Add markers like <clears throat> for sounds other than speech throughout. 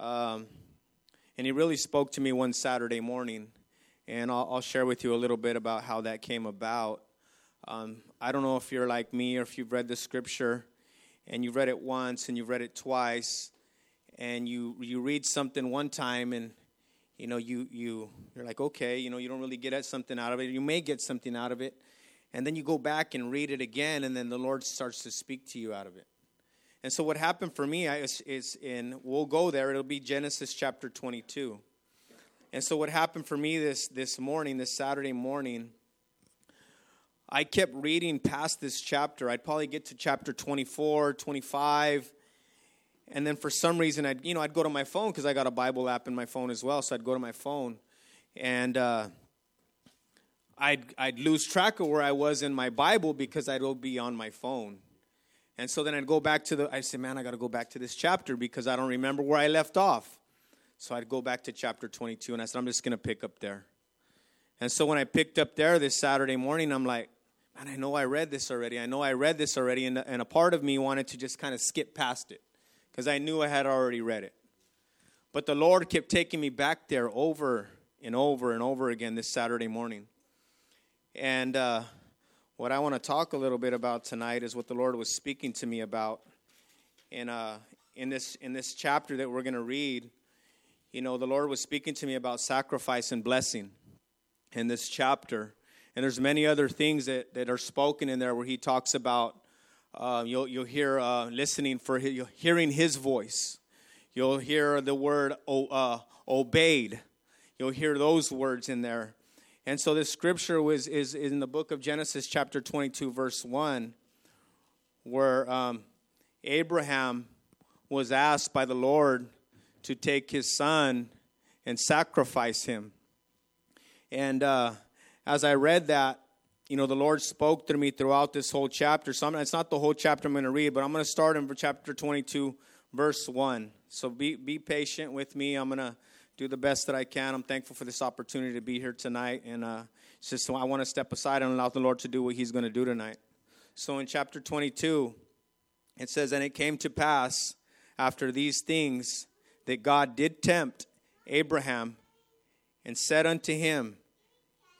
Um, and he really spoke to me one Saturday morning. And I'll, I'll, share with you a little bit about how that came about. Um, I don't know if you're like me or if you've read the scripture and you've read it once and you've read it twice and you, you read something one time and you know you, you, you're like okay you know you don't really get at something out of it you may get something out of it and then you go back and read it again and then the lord starts to speak to you out of it and so what happened for me is, is in we'll go there. It'll be genesis chapter 22 and so what happened for me this this morning this saturday morning i kept reading past this chapter. I'd probably get to chapter 24 25 and then for some reason i'd you know i'd go to my phone because i got a bible app in my phone as well so i'd go to my phone. And uh, I'd, I'd lose track of where i was in my bible because i'd be on my phone and so then I'd go back to the, I said, man, I got to go back to this chapter because I don't remember where I left off. So I'd go back to chapter 22 and I said, I'm just going to pick up there. And so when I picked up there this Saturday morning, I'm like, man, I know I read this already. I know I read this already. And, and a part of me wanted to just kind of skip past it because I knew I had already read it. But the Lord kept taking me back there over and over and over again this Saturday morning. And uh, what I want to talk a little bit about tonight is what the Lord was speaking to me about. In, uh, in, this, in this chapter that we're going to read, you know, the Lord was speaking to me about sacrifice and blessing in this chapter. And there's many other things that, that are spoken in there where he talks about uh, you'll, you'll hear uh, listening for hearing his voice. You'll hear the word uh, obeyed. You'll hear those words in there. And so this scripture was is in the book of Genesis, chapter 22, verse 1, where um, Abraham was asked by the Lord to take his son and sacrifice him. And uh, as I read that, you know, the Lord spoke to me throughout this whole chapter. So I'm, it's not the whole chapter I'm going to read, but I'm going to start in chapter 22, verse 1. So be, be patient with me. I'm going to do the best that I can. I'm thankful for this opportunity to be here tonight. And uh, just I want to step aside and allow the Lord to do what He's going to do tonight. So in chapter 22, it says, And it came to pass after these things that God did tempt Abraham and said unto him,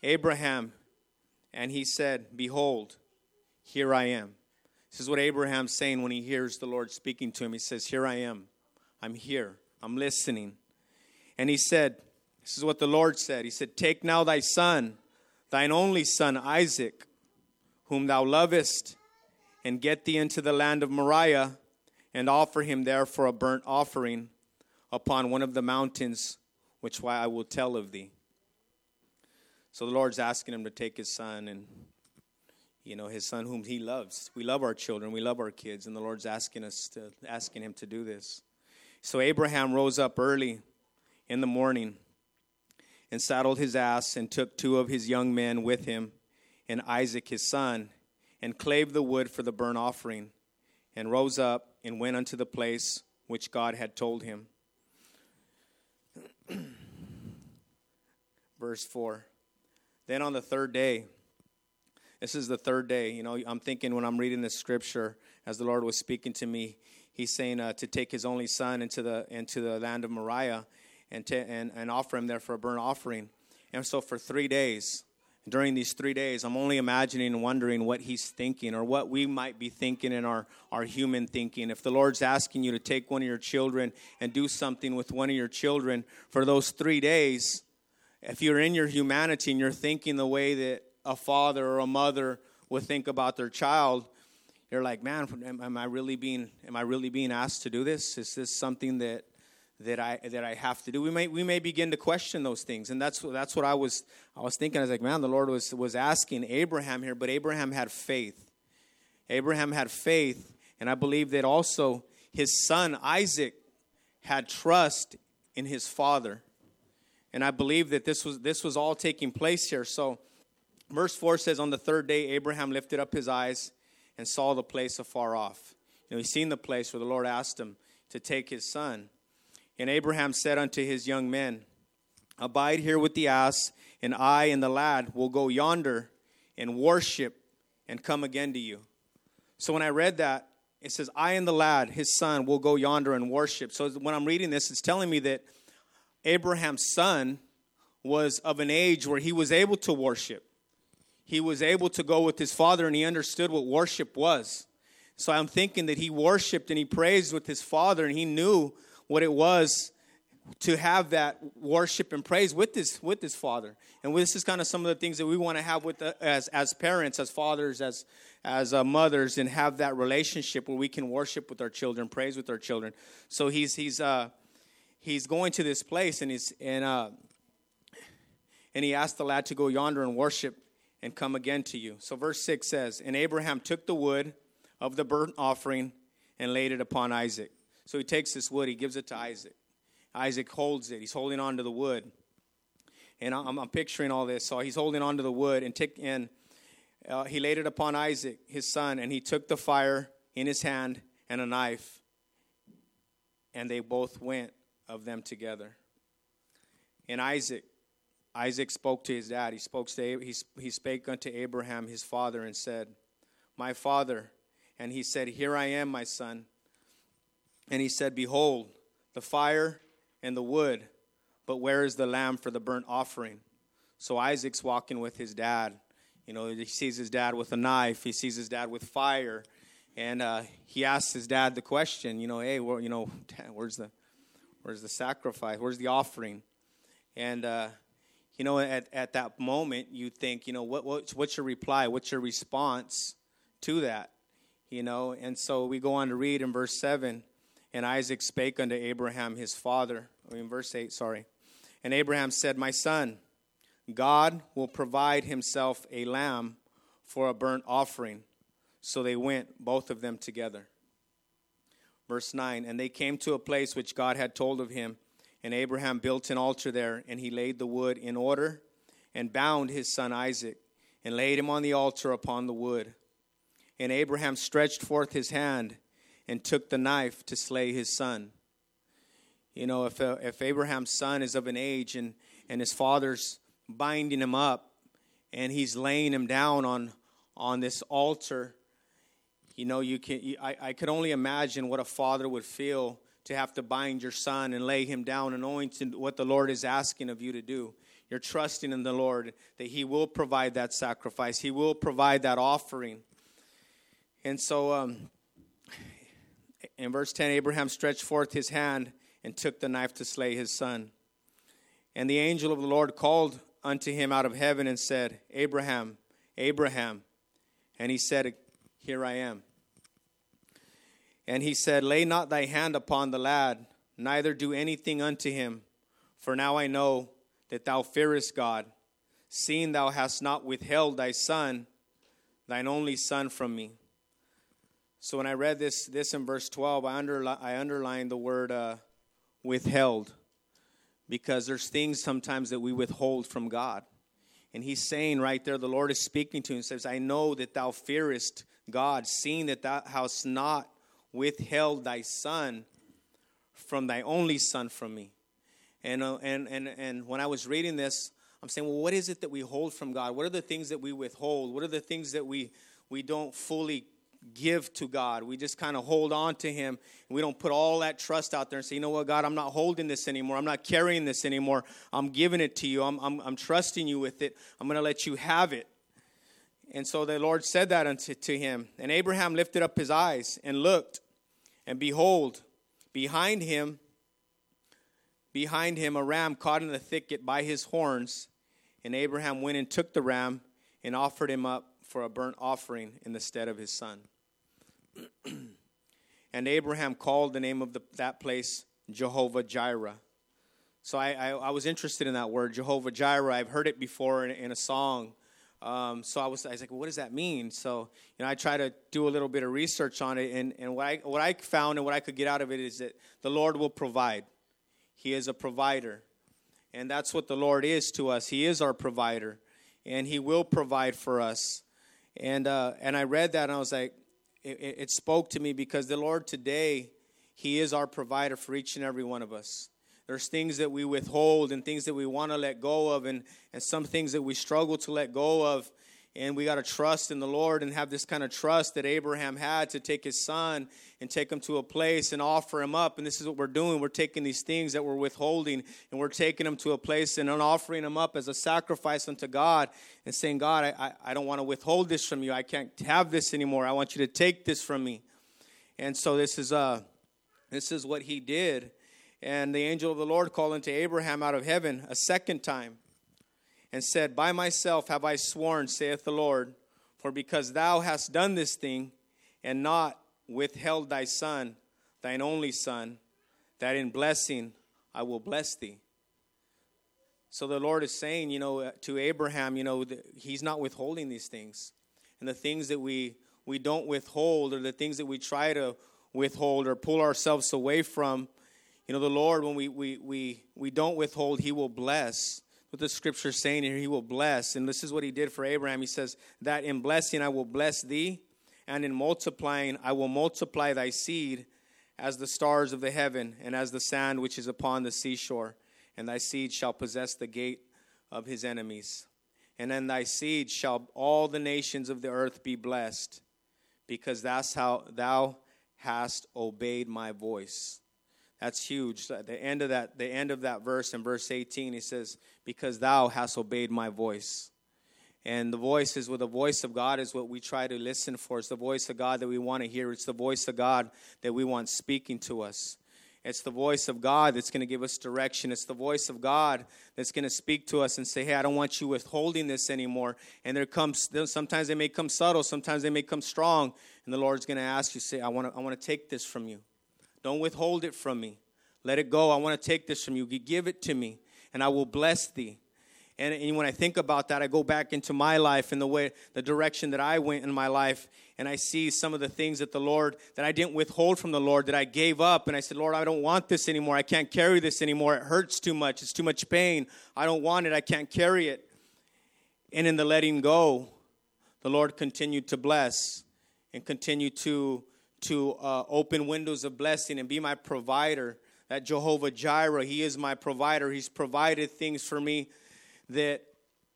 Abraham, and he said, Behold, here I am. This is what Abraham's saying when he hears the Lord speaking to him. He says, Here I am. I'm here. I'm listening. And he said, This is what the Lord said. He said, Take now thy son, thine only son, Isaac, whom thou lovest, and get thee into the land of Moriah, and offer him there for a burnt offering upon one of the mountains which why I will tell of thee. So the Lord's asking him to take his son and you know his son whom he loves. We love our children, we love our kids, and the Lord's asking us to asking him to do this. So Abraham rose up early in the morning and saddled his ass and took two of his young men with him and Isaac his son and clave the wood for the burnt offering and rose up and went unto the place which God had told him. <clears throat> Verse 4. Then on the third day, this is the third day. You know, I'm thinking when I'm reading this scripture, as the Lord was speaking to me, He's saying uh, to take His only Son into the into the land of Moriah, and, to, and, and offer him there for a burnt offering. And so for three days, during these three days, I'm only imagining and wondering what he's thinking or what we might be thinking in our, our human thinking. If the Lord's asking you to take one of your children and do something with one of your children for those three days, if you're in your humanity and you're thinking the way that a father or a mother would think about their child, you're like, man, am, am I really being am I really being asked to do this? Is this something that that I that I have to do. We may we may begin to question those things, and that's that's what I was I was thinking. I was like, man, the Lord was was asking Abraham here, but Abraham had faith. Abraham had faith, and I believe that also his son Isaac had trust in his father, and I believe that this was this was all taking place here. So, verse four says, on the third day, Abraham lifted up his eyes and saw the place afar off. You know, he's seen the place where the Lord asked him to take his son. And Abraham said unto his young men, Abide here with the ass, and I and the lad will go yonder and worship and come again to you. So when I read that, it says, I and the lad, his son, will go yonder and worship. So when I'm reading this, it's telling me that Abraham's son was of an age where he was able to worship. He was able to go with his father and he understood what worship was. So I'm thinking that he worshiped and he praised with his father and he knew what it was to have that worship and praise with this with his father. And this is kind of some of the things that we want to have with the, as as parents, as fathers, as as uh, mothers, and have that relationship where we can worship with our children, praise with our children. So he's he's uh, he's going to this place and he's and uh, and he asked the lad to go yonder and worship and come again to you. So verse six says, and Abraham took the wood of the burnt offering and laid it upon Isaac. So he takes this wood, he gives it to Isaac. Isaac holds it. He's holding on to the wood. And I'm, I'm picturing all this. So he's holding on to the wood and, tick, and uh, he laid it upon Isaac, his son, and he took the fire in his hand and a knife. And they both went of them together. And Isaac, Isaac spoke to his dad. He spoke to he, he spake unto Abraham his father and said, My father. And he said, Here I am, my son. And he said, Behold, the fire and the wood, but where is the lamb for the burnt offering? So Isaac's walking with his dad. You know, he sees his dad with a knife, he sees his dad with fire, and uh, he asks his dad the question, you know, hey, well, you know, <laughs> where's the, where's the sacrifice? Where's the offering? And, uh, you know, at, at that moment, you think, you know, what, what's, what's your reply? What's your response to that? You know, and so we go on to read in verse 7 and Isaac spake unto Abraham his father. Oh, I mean, verse 8, sorry. And Abraham said, My son, God will provide himself a lamb for a burnt offering. So they went, both of them together. Verse 9 And they came to a place which God had told of him. And Abraham built an altar there, and he laid the wood in order, and bound his son Isaac, and laid him on the altar upon the wood. And Abraham stretched forth his hand and took the knife to slay his son. You know, if, uh, if Abraham's son is of an age and, and his father's binding him up and he's laying him down on, on this altar, you know, you can, you, I, I could only imagine what a father would feel to have to bind your son and lay him down and knowing what the Lord is asking of you to do. You're trusting in the Lord that He will provide that sacrifice, He will provide that offering. And so, um, in verse 10, Abraham stretched forth his hand and took the knife to slay his son. And the angel of the Lord called unto him out of heaven and said, Abraham, Abraham. And he said, Here I am. And he said, Lay not thy hand upon the lad, neither do anything unto him, for now I know that thou fearest God, seeing thou hast not withheld thy son, thine only son, from me. So when I read this, this in verse 12, I, underli- I underlined the word uh, withheld because there's things sometimes that we withhold from God. And he's saying right there, the Lord is speaking to him and says, I know that thou fearest God, seeing that thou hast not withheld thy son from thy only son from me. And, uh, and, and, and when I was reading this, I'm saying, well, what is it that we hold from God? What are the things that we withhold? What are the things that we, we don't fully give to God. We just kind of hold on to Him. We don't put all that trust out there and say, you know what, God, I'm not holding this anymore. I'm not carrying this anymore. I'm giving it to you. I'm, I'm, I'm trusting you with it. I'm going to let you have it. And so the Lord said that unto to him. And Abraham lifted up his eyes and looked, and behold, behind him, behind him, a ram caught in the thicket by his horns. And Abraham went and took the ram and offered him up for a burnt offering in the stead of his son. <clears throat> and Abraham called the name of the, that place Jehovah Jireh. So I, I, I, was interested in that word, Jehovah Jireh. I've heard it before in, in a song. Um, so I was, I was like, what does that mean? So, you know, I try to do a little bit of research on it. And, and what, I, what I found and what I could get out of it is that the Lord will provide. He is a provider. And that's what the Lord is to us. He is our provider. And He will provide for us. And, uh, and I read that and I was like, it, it spoke to me because the Lord today, He is our provider for each and every one of us. There's things that we withhold and things that we want to let go of, and, and some things that we struggle to let go of. And we got to trust in the Lord and have this kind of trust that Abraham had to take his son and take him to a place and offer him up. And this is what we're doing. We're taking these things that we're withholding and we're taking them to a place and offering them up as a sacrifice unto God and saying, God, I, I, I don't want to withhold this from you. I can't have this anymore. I want you to take this from me. And so this is, uh, this is what he did. And the angel of the Lord called unto Abraham out of heaven a second time and said, By myself have I sworn, saith the Lord, for because thou hast done this thing, and not withheld thy son, thine only son, that in blessing I will bless thee. So the Lord is saying, you know, uh, to Abraham, you know, he's not withholding these things. And the things that we we don't withhold or the things that we try to withhold or pull ourselves away from, you know, the Lord, when we we we, we don't withhold, he will bless what the scripture is saying here. He will bless. And this is what he did for Abraham. He says, That in blessing I will bless thee, and in multiplying I will multiply thy seed as the stars of the heaven, and as the sand which is upon the seashore. And thy seed shall possess the gate of his enemies. And in thy seed shall all the nations of the earth be blessed, because that's how thou hast obeyed my voice. That's huge. The end of that, the end of that verse in verse 18, he says, Because thou hast obeyed my voice. And the voice is what the voice of God is what we try to listen for. It's the voice of God that we want to hear. It's the voice of God that we want speaking to us. It's the voice of God that's going to give us direction. It's the voice of God that's going to speak to us and say, Hey, I don't want you withholding this anymore. And there comes, sometimes they may come subtle, sometimes they may come strong. And the Lord's going to ask you, say, I want to, I want to take this from you. Don't withhold it from me. Let it go. I want to take this from you. Give it to me, and I will bless thee. And, and when I think about that, I go back into my life and the way, the direction that I went in my life, and I see some of the things that the Lord, that I didn't withhold from the Lord, that I gave up. And I said, Lord, I don't want this anymore. I can't carry this anymore. It hurts too much. It's too much pain. I don't want it. I can't carry it. And in the letting go, the Lord continued to bless and continue to to uh, open windows of blessing and be my provider. That Jehovah Jireh, He is my provider. He's provided things for me that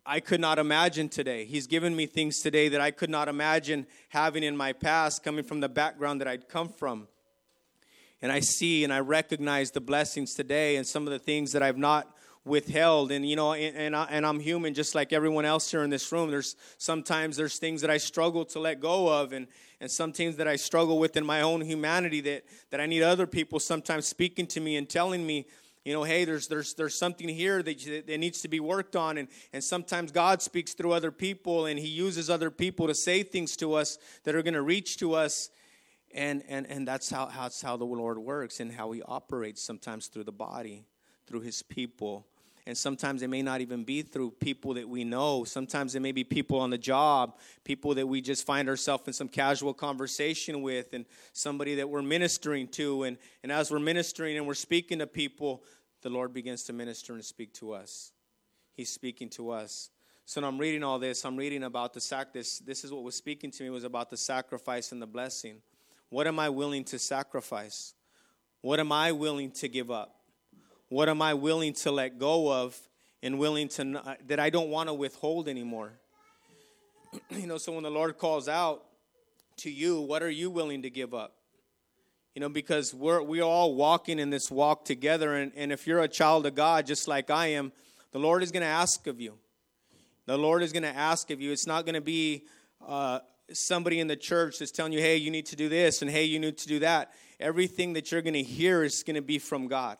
I could not imagine today. He's given me things today that I could not imagine having in my past, coming from the background that I'd come from. And I see and I recognize the blessings today and some of the things that I've not withheld. And you know and, and, I, and i'm human just like everyone else here in this room. There's sometimes there's things that i struggle to let go of and and some things that i struggle with in my own humanity that that i need other people sometimes speaking to me and telling me you know hey there's there's there's something here that, that needs to be worked on. And and sometimes god speaks through other people and he uses other people to say things to us that are going to reach to us. And and and that's how that's how the lord works and how he operates sometimes through the body through his people and sometimes it may not even be through people that we know. Sometimes it may be people on the job, people that we just find ourselves in some casual conversation with, and somebody that we're ministering to. And, and as we're ministering and we're speaking to people, the Lord begins to minister and speak to us. He's speaking to us. So I'm reading all this, I'm reading about the sac. This this is what was speaking to me was about the sacrifice and the blessing. What am I willing to sacrifice? What am I willing to give up? What am I willing to let go of and willing to that I don't want to withhold anymore? <clears throat> you know, so when the Lord calls out to you, what are you willing to give up? You know, because we're we're all walking in this walk together, and, and if you're a child of God, just like I am, the Lord is going to ask of you. The Lord is going to ask of you. It's not going to be uh, somebody in the church that's telling you, hey, you need to do this, and hey, you need to do that. Everything that you're going to hear is going to be from God.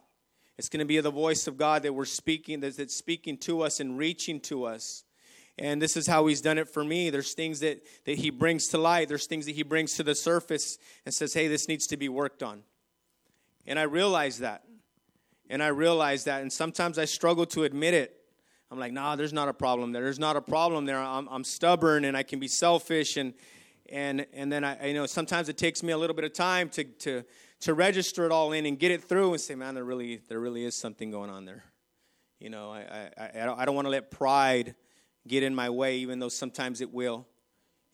It's going to be the voice of God that we're speaking, that's speaking to us and reaching to us. And this is how he's done it for me. There's things that, that he brings to light, there's things that he brings to the surface and says, hey, this needs to be worked on. And I realize that. And I realize that. And sometimes I struggle to admit it. I'm like, nah, there's not a problem there. There's not a problem there. I'm, I'm stubborn and I can be selfish. And, and, and then I, you know, sometimes it takes me a little bit of time to, to, to register it all in and get it through and say, man, there really, there really is something going on there. You know, I, I, I don't, I don't want to let pride get in my way, even though sometimes it will.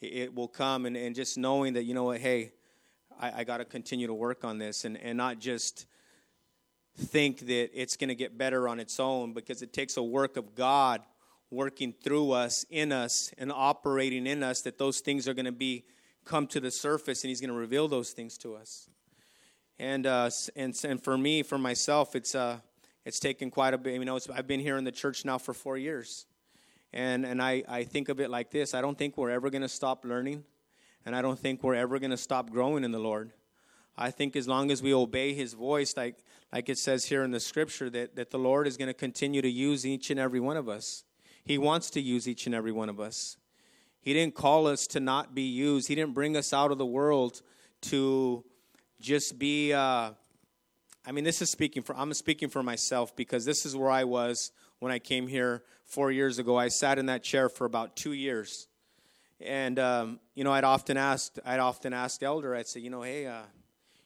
It, it will come, and, and just knowing that, you know what, hey, I, I got to continue to work on this and, and not just think that it's going to get better on its own because it takes a work of God working through us, in us, and operating in us, that those things are going to be come to the surface, and He's going to reveal those things to us. And uh, and and for me, for myself, it's uh, it's taken quite a bit. You know, I've been here in the church now for four years, and and I I think of it like this: I don't think we're ever going to stop learning, and I don't think we're ever going to stop growing in the Lord. I think as long as we obey His voice, like like it says here in the Scripture, that that the Lord is going to continue to use each and every one of us. He wants to use each and every one of us. He didn't call us to not be used. He didn't bring us out of the world to just be. Uh, I mean, this is speaking for. I'm speaking for myself because this is where I was when I came here four years ago. I sat in that chair for about two years, and um, you know, I'd often asked. I'd often asked Elder. I'd say, you know, hey, uh,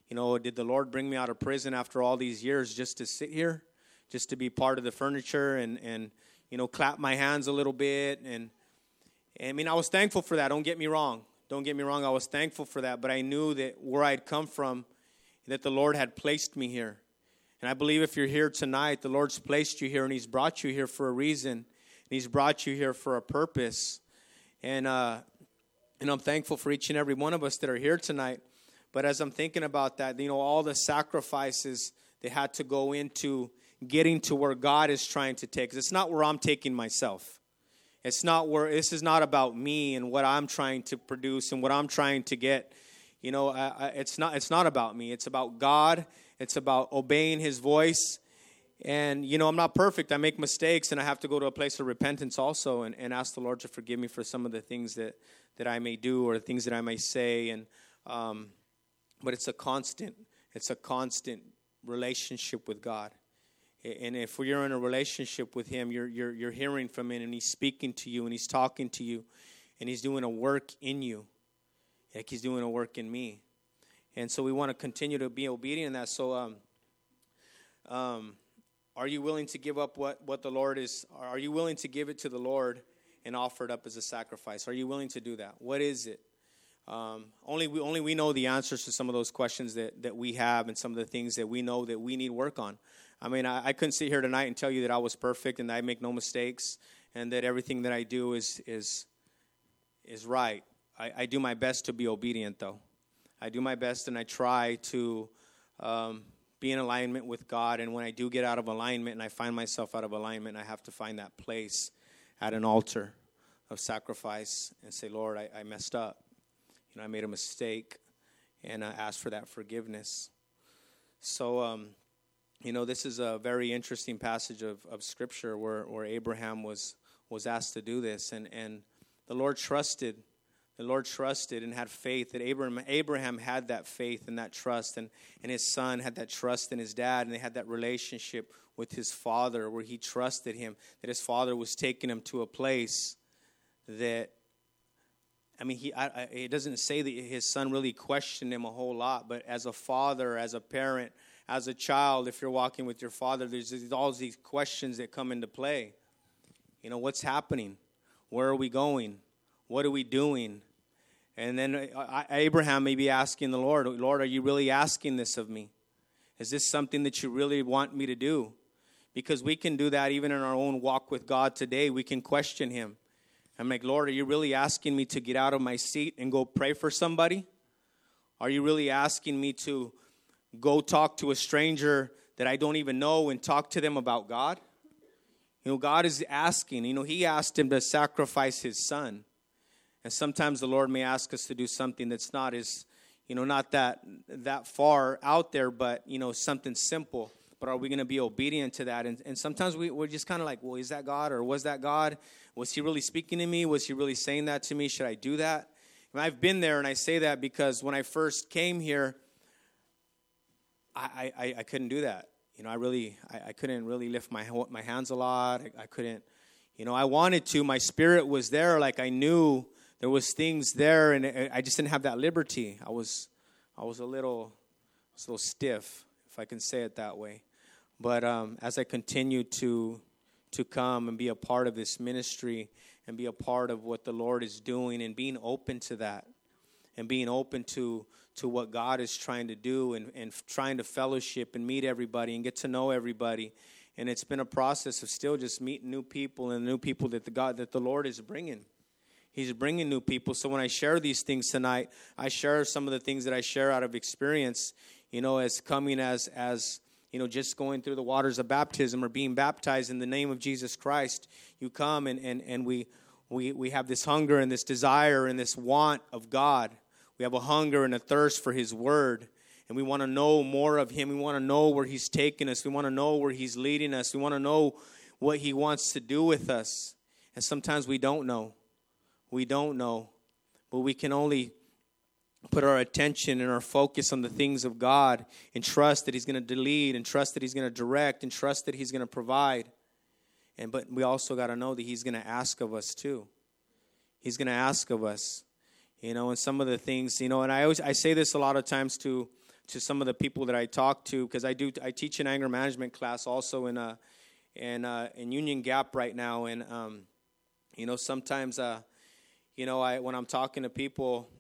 you know, did the Lord bring me out of prison after all these years just to sit here, just to be part of the furniture and and you know, clap my hands a little bit and I mean, I was thankful for that. Don't get me wrong. Don't get me wrong. I was thankful for that, but I knew that where I'd come from, that the Lord had placed me here. And I believe if you're here tonight, the Lord's placed you here and He's brought you here for a reason. And He's brought you here for a purpose. And, uh, and I'm thankful for each and every one of us that are here tonight. But as I'm thinking about that, you know, all the sacrifices they had to go into getting to where God is trying to take. It's not where I'm taking myself. It's not where this is not about me and what I'm trying to produce and what I'm trying to get. You know, I, I, it's not it's not about me. It's about God. It's about obeying His voice. And you know, I'm not perfect. I make mistakes, and I have to go to a place of repentance also, and, and ask the Lord to forgive me for some of the things that that I may do or things that I may say. And um, but it's a constant. It's a constant relationship with God. And if you're in a relationship with Him, you're, you're, you're hearing from Him, and He's speaking to you, and He's talking to you, and He's doing a work in you, like He's doing a work in me. And so we want to continue to be obedient in that. So, um, um, are you willing to give up what, what the Lord is? Are you willing to give it to the Lord and offer it up as a sacrifice? Are you willing to do that? What is it? Um, only we only we know the answers to some of those questions that, that we have and some of the things that we know that we need work on. I mean, I, I couldn't sit here tonight and tell you that I was perfect and I make no mistakes and that everything that I do is is is right. I, I do my best to be obedient, though. I do my best and I try to um, be in alignment with God. And when I do get out of alignment and I find myself out of alignment, I have to find that place at an altar of sacrifice and say, Lord, I, I messed up. You know, I made a mistake, and I ask for that forgiveness. So, um, you know, this is a very interesting passage of, of Scripture where, where Abraham was, was asked to do this. And, and the Lord trusted. The Lord trusted and had faith that Abraham, Abraham had that faith and that trust, and, and his son had that trust in his dad, and they had that relationship with his father where he trusted him, that his father was taking him to a place that I mean, he I, I, it doesn't say that his son really questioned him a whole lot, but as a father, as a parent, as a child, if you're walking with your father, there's all these questions that come into play. You know, what's happening? Where are we going? What are we doing? And then uh, Abraham may be asking the Lord, Lord, are you really asking this of me? Is this something that you really want me to do? Because we can do that even in our own walk with God today. We can question Him. I'm like, Lord, are you really asking me to get out of my seat and go pray for somebody? Are you really asking me to go talk to a stranger that I don't even know and talk to them about God? You know, God is asking, you know, He asked him to sacrifice His son. And sometimes the Lord may ask us to do something that's not as, you know, not that that far out there, but, you know, something simple. But are we going to be obedient to that? And, and sometimes we, we're just kind of like, well, is that God or was that God? Was He really speaking to me? Was He really saying that to me? Should I do that? And I've been there, and I say that because when I first came here, I, I, I couldn't do that. You know, I really, I, I couldn't really lift my, my hands a lot. I, I couldn't, you know, I wanted to. My spirit was there. Like I knew there was things there, and I just didn't have that liberty. I was, I was a little, I was a little stiff, if I can say it that way. But um, as I continued to, to come and be a part of this ministry and be a part of what the Lord is doing and being open to that and being open to to what God is trying to do and, and trying to fellowship and meet everybody and get to know everybody and it's been a process of still just meeting new people and new people that the God that the Lord is bringing. He's bringing new people. So when I share these things tonight, I share some of the things that I share out of experience, you know, as coming as as you know, just going through the waters of baptism or being baptized in the name of Jesus Christ. You come and and, and we we we have this hunger and this desire and this want of God. We have a hunger and a thirst for his word and we want to know more of Him. We want to know where He's taking us. We want to know where He's leading us. We want to know what He wants to do with us. And sometimes we don't know. We don't know. But we can only put our attention and our focus on the things of God and trust that He's going to lead and trust that He's going to direct and trust that He's going to provide. And but we also got to know that He's going to ask of us too. He's going to ask of us, you know, and some of the things, you know, and I always I say this a lot of times to to some of the people that I talk to because I do I teach an anger management class also in a uh, in uh, in Union Gap right now, and um, you know sometimes uh, you know I when I'm talking to people,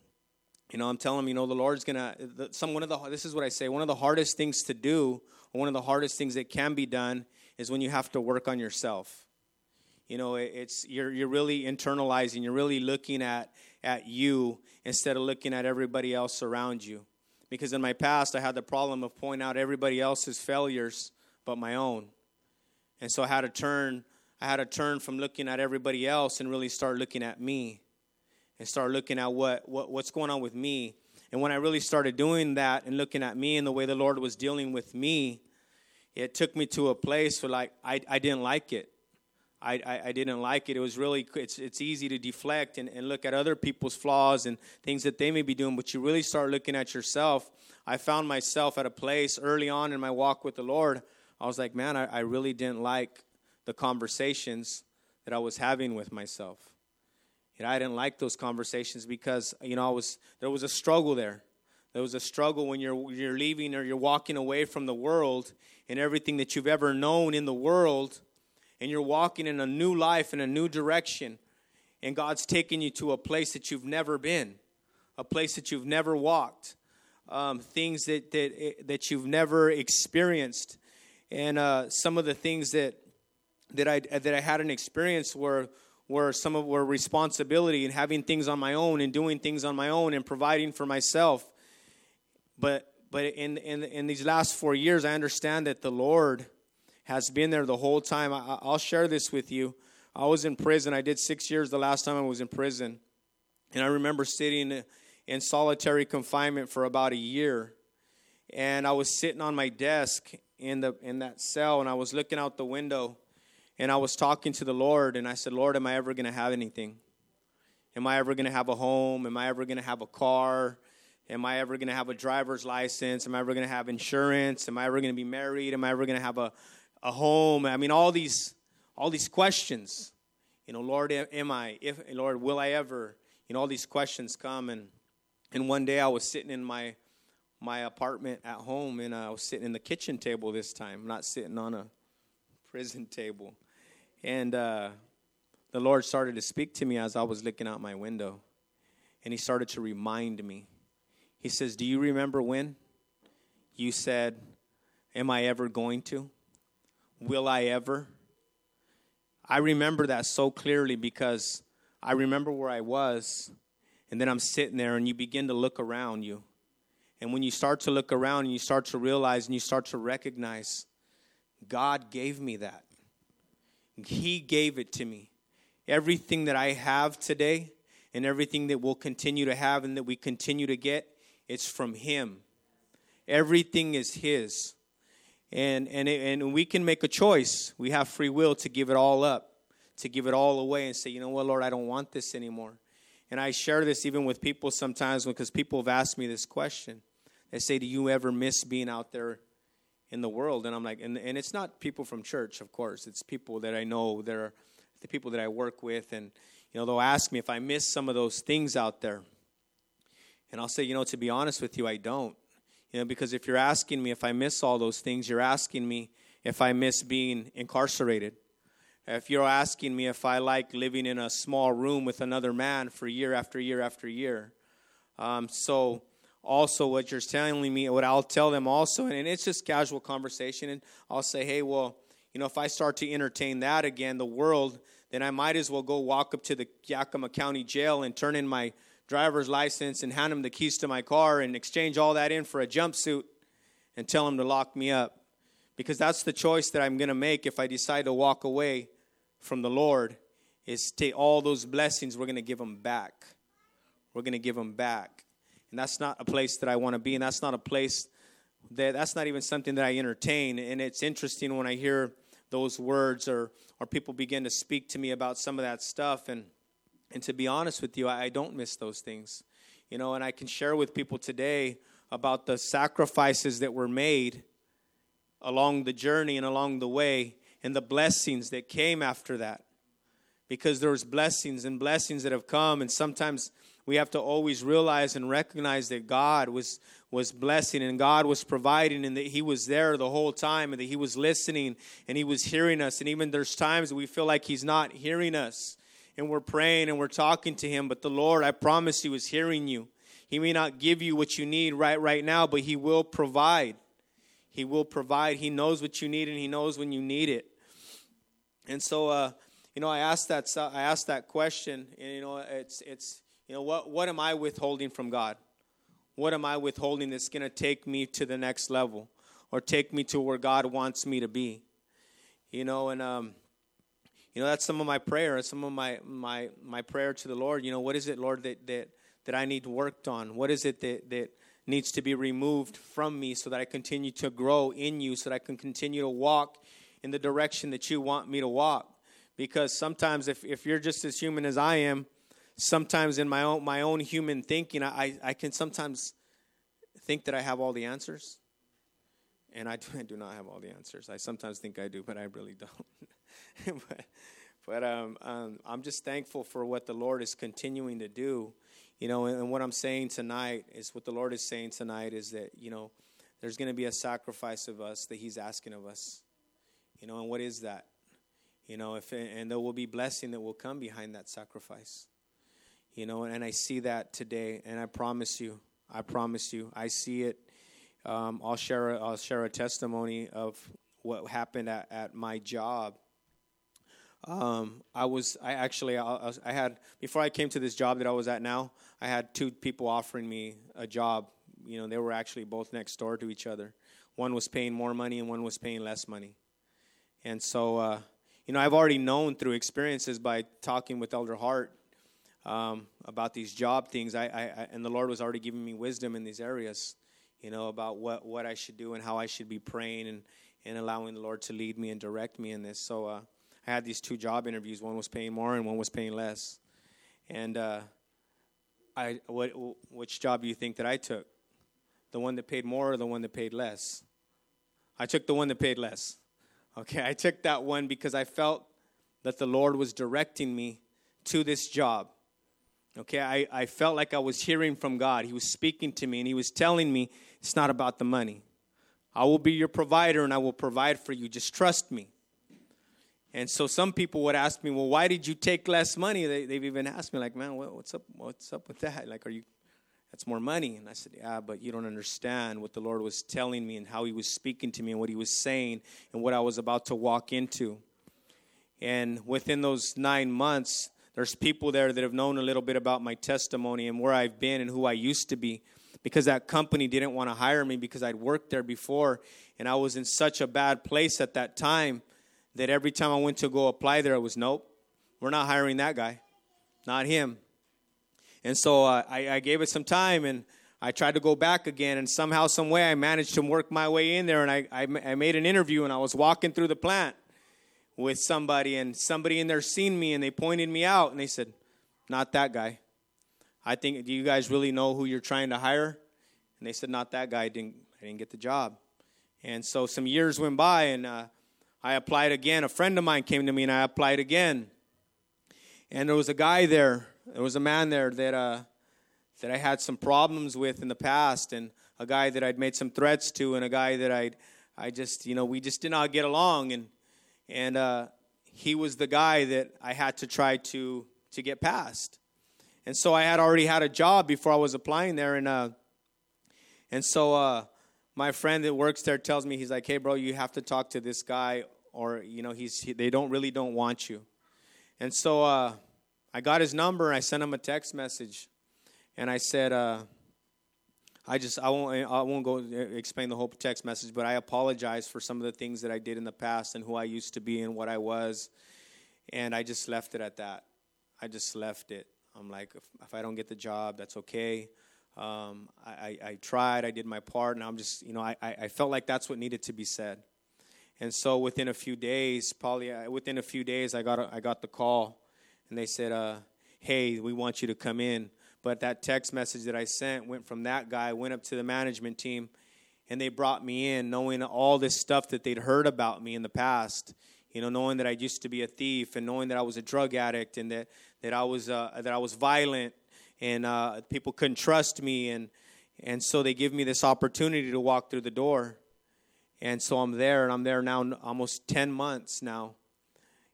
you know I'm telling them you know the Lord's gonna the, some one of the this is what I say one of the hardest things to do or one of the hardest things that can be done is when you have to work on yourself. You know it's you're you're really internalizing, you're really looking at at you instead of looking at everybody else around you because in my past I had the problem of pointing out everybody else's failures but my own. And so I had to turn I had to turn from looking at everybody else and really start looking at me and start looking at what, what what's going on with me. And when I really started doing that and looking at me and the way the Lord was dealing with me, it took me to a place where like I, I didn't like it. I, I, I, didn't like it. It was really, it's, it's easy to deflect and, and look at other people's flaws and things that they may be doing, but you really start looking at yourself. I found myself at a place early on in my walk with the Lord. I was like, man, I, I really didn't like the conversations that I was having with myself. You know, I didn't like those conversations because, you know, I was, there was a struggle there. There was a struggle when you're, you're leaving or you're walking away from the world and everything that you've ever known in the world – and you're walking in a new life in a new direction and God's taking you to a place that you've never been, a place that you've never walked, um, things that, that, that you've never experienced. And uh, some of the things that, that, I, that I had an experience were, were some of were responsibility and having things on my own and doing things on my own and providing for myself. But, but in, in, in these last four years, I understand that the Lord has been there the whole time. I, will share this with you. I was in prison. I did six years the last time I was in prison. And I remember sitting in solitary confinement for about a year. And I was sitting on my desk in, the, in that cell, and I was looking out the window, and I was talking to the Lord, and I said, Lord, am I ever going to have anything? Am I ever going to have a home? Am I ever going to have a car? Am I ever going to have a driver's license? Am I ever going to have insurance? Am I ever going to be married? Am I ever going to have a, a home. I mean, all these, all these questions. You know, Lord, am I? If Lord, will I ever? You know, all these questions come, and and one day I was sitting in my my apartment at home, and I was sitting in the kitchen table this time, not sitting on a prison table, and uh, the Lord started to speak to me as I was looking out my window, and He started to remind me. He says, "Do you remember when you said, "Am I ever going to?" Will I ever? I remember that so clearly because I remember where I was, and then I'm sitting there, and you begin to look around you. And when you start to look around and you start to realize and you start to recognize, God gave me that. He gave it to me. Everything that I have today and everything that we'll continue to have and that we continue to get, it's from Him. Everything is His and and and we can make a choice. We have free will to give it all up, to give it all away, and say, you know what, Lord, I don't want this anymore. And I share this even with people sometimes because people have asked me this question. They say, "Do you ever miss being out there in the world?" And I'm like, and, and it's not people from church, of course. It's people that I know. They're the people that I work with, and you know, they'll ask me if I miss some of those things out there. And I'll say, you know, to be honest with you, I don't. You know, because if you're asking me if I miss all those things, you're asking me if I miss being incarcerated. If you're asking me if I like living in a small room with another man for year after year after year. Um, so, also, what you're telling me, what I'll tell them also, and it's just casual conversation, and I'll say, hey, well, you know, if I start to entertain that again, the world, then I might as well go walk up to the Yakima County Jail and turn in my driver's license and hand him the keys to my car and exchange all that in for a jumpsuit and tell him to lock me up. Because that's the choice that I'm going to make if I decide to walk away from the Lord is take all those blessings, we're going to give them back. We're going to give them back. And that's not a place that I want to be, and that's not a place that that's not even something that I entertain. And it's interesting when I hear those words or or people begin to speak to me about some of that stuff and and to be honest with you, I, I don't miss those things. You know, and I can share with people today about the sacrifices that were made along the journey and along the way and the blessings that came after that. Because there's blessings and blessings that have come and sometimes we have to always realize and recognize that God was was blessing and God was providing and that he was there the whole time and that he was listening and he was hearing us. And even there's times we feel like he's not hearing us and we're praying and we're talking to him but the Lord I promise he was hearing you he may not give you what you need right right now but he will provide he will provide he knows what you need and he knows when you need it and so uh, you know I asked that I asked that question and you know it's it's you know, what, what am I withholding from God? What am I withholding that's going to take me to the next level or take me to where God wants me to be? You know, and, um, you know, that's some of my prayer, some of my, my, my prayer to the Lord. You know, what is it, Lord, that, that, that I need worked on? What is it that, that needs to be removed from me so that I continue to grow in you, so that I can continue to walk in the direction that you want me to walk? Because sometimes if, if you're just as human as I am, sometimes in my own my own human thinking, I, I can sometimes think that I have all the answers. And I do, <laughs> I do not have all the answers. I sometimes think I do, but I really don't. <laughs> <laughs> but but um, um, I'm just thankful for what the Lord is continuing to do. You know, and, and what I'm saying tonight is what the Lord is saying tonight is that, you know, there's going to be a sacrifice of us that He's asking of us. You know, and what is that? You know, if and there will be blessing that will come behind that sacrifice. You know, and I see that today, and I promise you, I promise you, I see it. Um, I'll share a, I'll share a testimony of what happened at, at my job. Um, I was I actually I, I had before I came to this job that I was at now. I had two people offering me a job. You know, they were actually both next door to each other. One was paying more money, and one was paying less money. And so, uh, you know, I've already known through experiences by talking with Elder Hart um, about these job things. I, I, and the Lord was already giving me wisdom in these areas, you know, about what, what I should do and how I should be praying and, and allowing the Lord to lead me and direct me in this. So uh, I had these two job interviews. One was paying more and one was paying less. And uh, I, what, which job do you think that I took? The one that paid more or the one that paid less? I took the one that paid less. Okay, I took that one because I felt that the Lord was directing me to this job. Okay, I, I felt like I was hearing from God. He was speaking to me and He was telling me it's not about the money. I will be your provider and I will provide for you. Just trust me. And so some people would ask me, well, why did you take less money? They, have even asked me, like, man, what's up? What's up with that? Like, are you? That's more money. And I said, yeah, but you don't understand what the Lord was telling me and how He was speaking to me and what He was saying and what I was about to walk into. And within those nine months, there's people there that have known a little bit about my testimony and where I've been and who I used to be because that company didn't want to hire me because I'd worked there before and I was in such a bad place at that time that every time I went to go apply there, it was nope, we're not hiring that guy, not him. And so uh, I, I gave it some time and I tried to go back again, and somehow, some way, I managed to work my way in there. And I, I, I made an interview, and I was walking through the plant, with somebody and somebody in there seen me and they pointed me out and they said, Not that guy. I think, do you guys really know who you're trying to hire? And they said, Not that guy. I didn't, I didn't get the job. And so some years went by and uh, I applied again. A friend of mine came to me and I applied again. And there was a guy there, there was a man there that, uh, that I had some problems with in the past, and a guy that I'd made some threats to, and a guy that I'd, I just, you know, we just did not get along. And and uh, he was the guy that I had to try to to get past. And so I had already had a job before I was applying there, and uh, and so uh, my friend that works there tells me he's like, "Hey, bro, you have to talk to this guy or you know he's he, they don't really don't want you. And so uh, i got his number i sent him a text message. And i said uh, i just i won't i won't go explain the whole text message but i apologize for some of the things that i did in the past and who i used to be and what i was. And i just left it at that. I just left it. I'm like if, if i don't get the job that's okay um, I, I, tried, I did my part, and I'm just, you know, I, I felt like that's what needed to be said. And so within a few days, probably uh, within a few days, I got, a, I got the call, and they said, uh, hey, we want you to come in. But that text message that I sent went from that guy, went up to the management team, and they brought me in knowing all this stuff that they'd heard about me in the past. You know, knowing that I used to be a thief and knowing that I was a drug addict and that, that, I, was, uh, that I was violent and uh, people couldn't trust me and and so they give me this opportunity to walk through the door. And so i'm there and i'm there now almost 10 months now.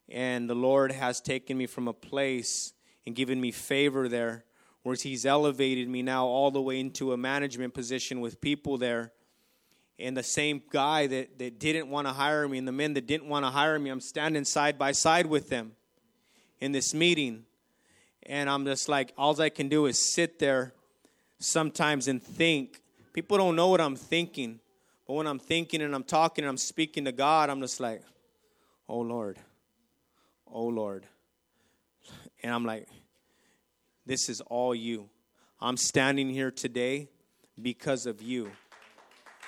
And the lord has taken me from a place and given me favor there where he's elevated me now all the way into a management position with people there. And the same guy that, that didn't want to hire me and the men that didn't want to hire me i'm standing side by side with them in this meeting and I'm just like, all I can do is sit there sometimes and think. People don't know what I'm thinking, but when I'm thinking and I'm talking and I'm speaking to God, I'm just like, oh Lord, oh Lord. And I'm like, this is all you. I'm standing here today because of you.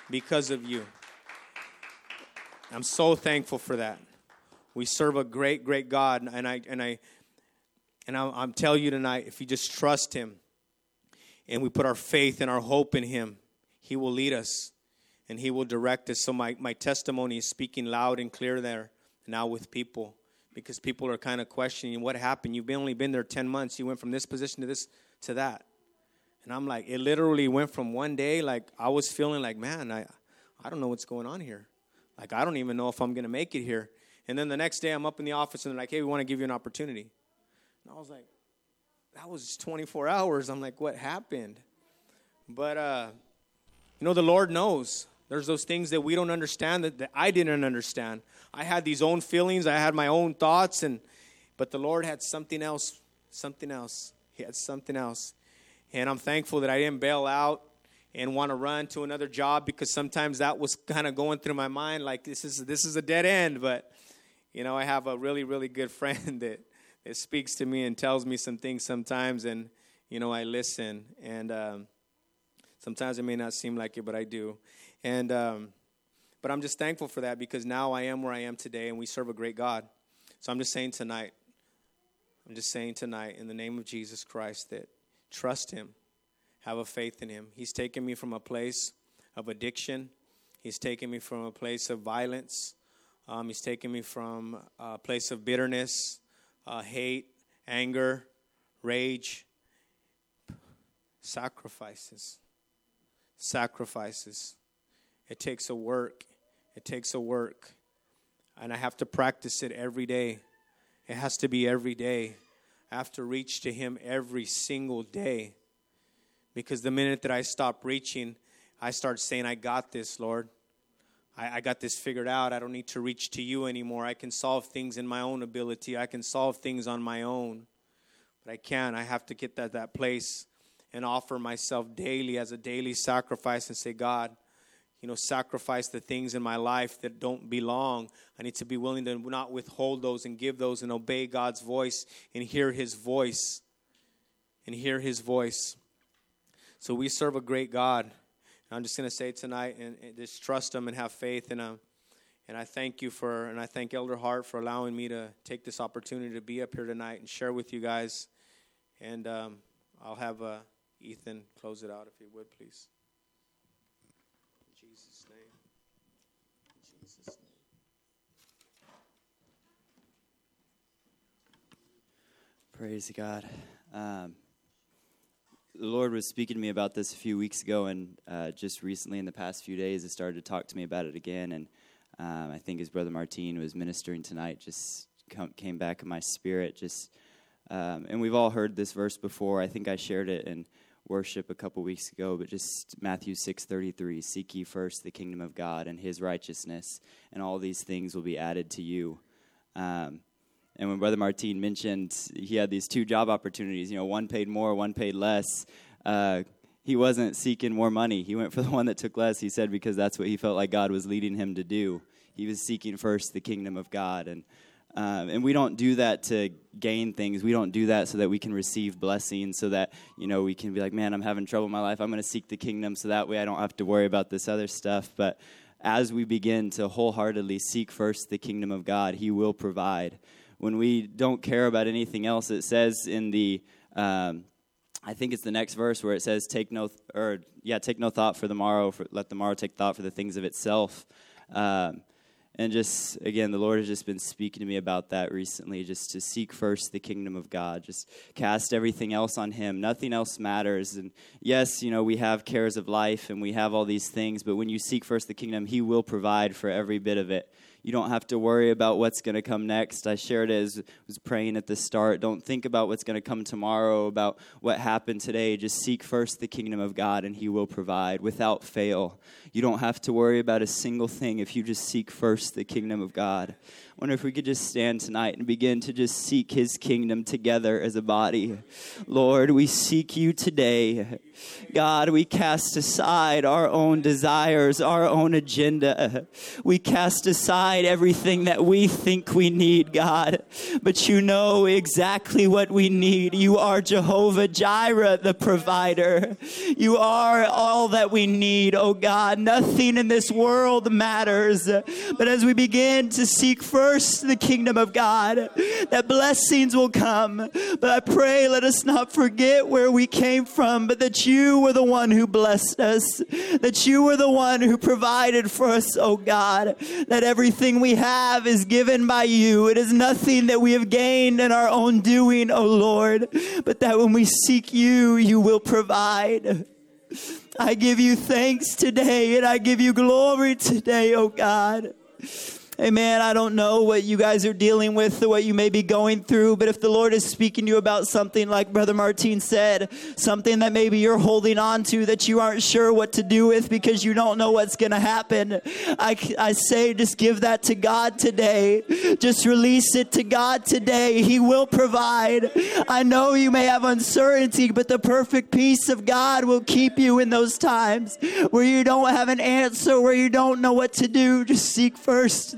Because of you. I'm so thankful for that. We serve a great, great God, and I and I and I'm, I'm telling you tonight, if you just trust Him and we put our faith and our hope in Him, He will lead us and He will direct us. So my, my testimony is speaking loud and clear there now with people because people are kind of questioning what happened. You've only been there 10 months. You went from this position to this to that. And I'm like, it literally went from one day, like I was feeling like, man, I, I don't know what's going on here. Like, I don't even know if I'm going to make it here. And then the next day, I'm up in the office and they're like, hey, we want to give you an opportunity. And I was like, that was 24 hours. I'm like, what happened? But, uh, you know, the Lord knows. There's those things that we don't understand that, that I didn't understand. I had these own feelings, I had my own thoughts, and but the Lord had something else, something else. He had something else. And I'm thankful that I didn't bail out and want to run to another job because sometimes that was kind of going through my mind like this is this is a dead end, but you know, I have a really really good <laughs> friend that it speaks to me and tells me some things sometimes, and you know I listen. And um, sometimes it may not seem like it, but I do. And um, but I'm just thankful for that because now I am where I am today, and we serve a great God. So I'm just saying tonight, I'm just saying tonight, in the name of Jesus Christ, that trust Him, have a faith in Him. He's taken me from a place of addiction. He's taken me from a place of violence. Um, he's taken me from a place of bitterness uh, hate, anger, rage, sacrifices. Sacrifices. It takes a work. It takes a work. And I have to practice it every day. It has to be every day. I have to reach to Him every single day. Because the minute that I stop reaching, I start saying, I got this, Lord. I, I got this figured out. I don't need to reach to you anymore. I can solve things in my own ability. I can solve things on my own. But I can't. I have to get that, that place and offer myself daily as a daily sacrifice and say, God, you know, sacrifice the things in my life that don't belong. I need to be willing to not withhold those and give those and obey God's voice and hear His voice. And hear His voice. So we serve a great God. I'm just going to say tonight and, and, just trust Him and have faith in Him. And I thank you for, and I thank Elder Hart for allowing me to take this opportunity to be up here tonight and share with you guys. And um, I'll have uh, Ethan close it out if he would, please. In Jesus' name. In Jesus' name. Praise God. Um, the Lord was speaking to me about this a few weeks ago, and uh, just recently, in the past few days, He started to talk to me about it again. And um, I think his brother Martin was ministering tonight, just come, came back in my spirit. Just, um, and we've all heard this verse before. I think I shared it in worship a couple weeks ago, but just Matthew 6:33, seek ye first the kingdom of God and his righteousness, and all these things will be added to you. Um, and when Brother Martin mentioned he had these two job opportunities, you know, one paid more, one paid less, uh, he wasn't seeking more money. He went for the <laughs> one that took less, he said, because that's what he felt like God was leading him to do. He was seeking first the kingdom of God. And um, and we don't do that to gain things. We don't do that so that we can receive blessings, so that, you know, we can be like, man, I'm having trouble in my life. I'm going to seek the kingdom so that way I don't have to worry about this other stuff. But as we begin to wholeheartedly seek first the kingdom of God, He will provide. When we don't care about anything else, it says in the, um, I think it's the next verse where it says, "Take no, th- or yeah, take no thought for the morrow. For, let the morrow take thought for the things of itself." Um, and just again the lord has just been speaking to me about that recently just to seek first the kingdom of god just cast everything else on him nothing else matters and yes you know we have cares of life and we have all these things but when you seek first the kingdom he will provide for every bit of it you don't have to worry about what's going to come next. I shared it as was praying at the start. Don't think about what's going to come tomorrow, about what happened today. Just seek first the kingdom of God, and He will provide without fail. You don't have to worry about a single thing if you just seek first the kingdom of God. Wonder if we could just stand tonight and begin to just seek His kingdom together as a body. Lord, we seek you today. God, we cast aside our own desires, our own agenda. We cast aside everything that we think we need, God. But you know exactly what we need. You are Jehovah Jireh, the provider. You are all that we need, oh God. Nothing in this world matters. But as we begin to seek first the kingdom of God, that blessings will come. But I pray, let us not forget where we came from, but that you were the one who blessed us, that you were the one who provided for us, oh God, that everything we have is given by you. It is nothing that we have gained in our own doing, oh Lord, but that when we seek you, you will provide. I give you thanks today and I give you glory today, oh God. Amen. I don't know what you guys are dealing with or what you may be going through, but if the Lord is speaking to you about something like Brother Martin said, something that maybe you're holding on to that you aren't sure what to do with because you don't know what's going to happen, I, I say just give that to God today. Just release it to God today. He will provide. I know you may have uncertainty, but the perfect peace of God will keep you in those times where you don't have an answer, where you don't know what to do. Just seek first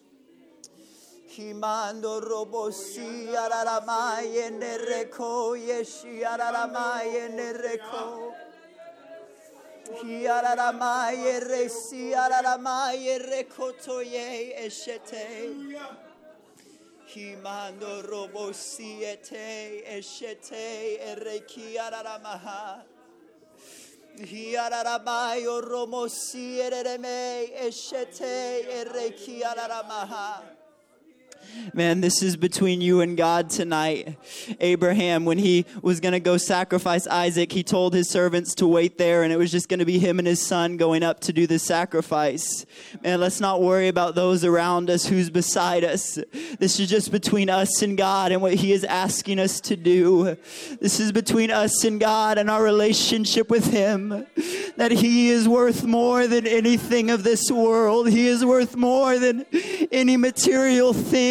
Himando robosi araramai ene reko yeshi araramai ene reko. Hiararamai resi araramai reko toye eshete. Himando robosi ete eshete ereki araramaha Hiararamai romosi ereme eshete ereki araramaha Man, this is between you and God tonight. Abraham, when he was going to go sacrifice Isaac, he told his servants to wait there, and it was just going to be him and his son going up to do the sacrifice. Man, let's not worry about those around us who's beside us. This is just between us and God and what he is asking us to do. This is between us and God and our relationship with him. That he is worth more than anything of this world, he is worth more than any material thing.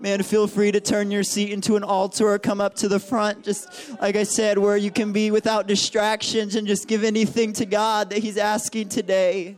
man, feel free to turn your seat into an altar or come up to the front. Just like I said, where you can be without distractions and just give anything to God that He's asking today.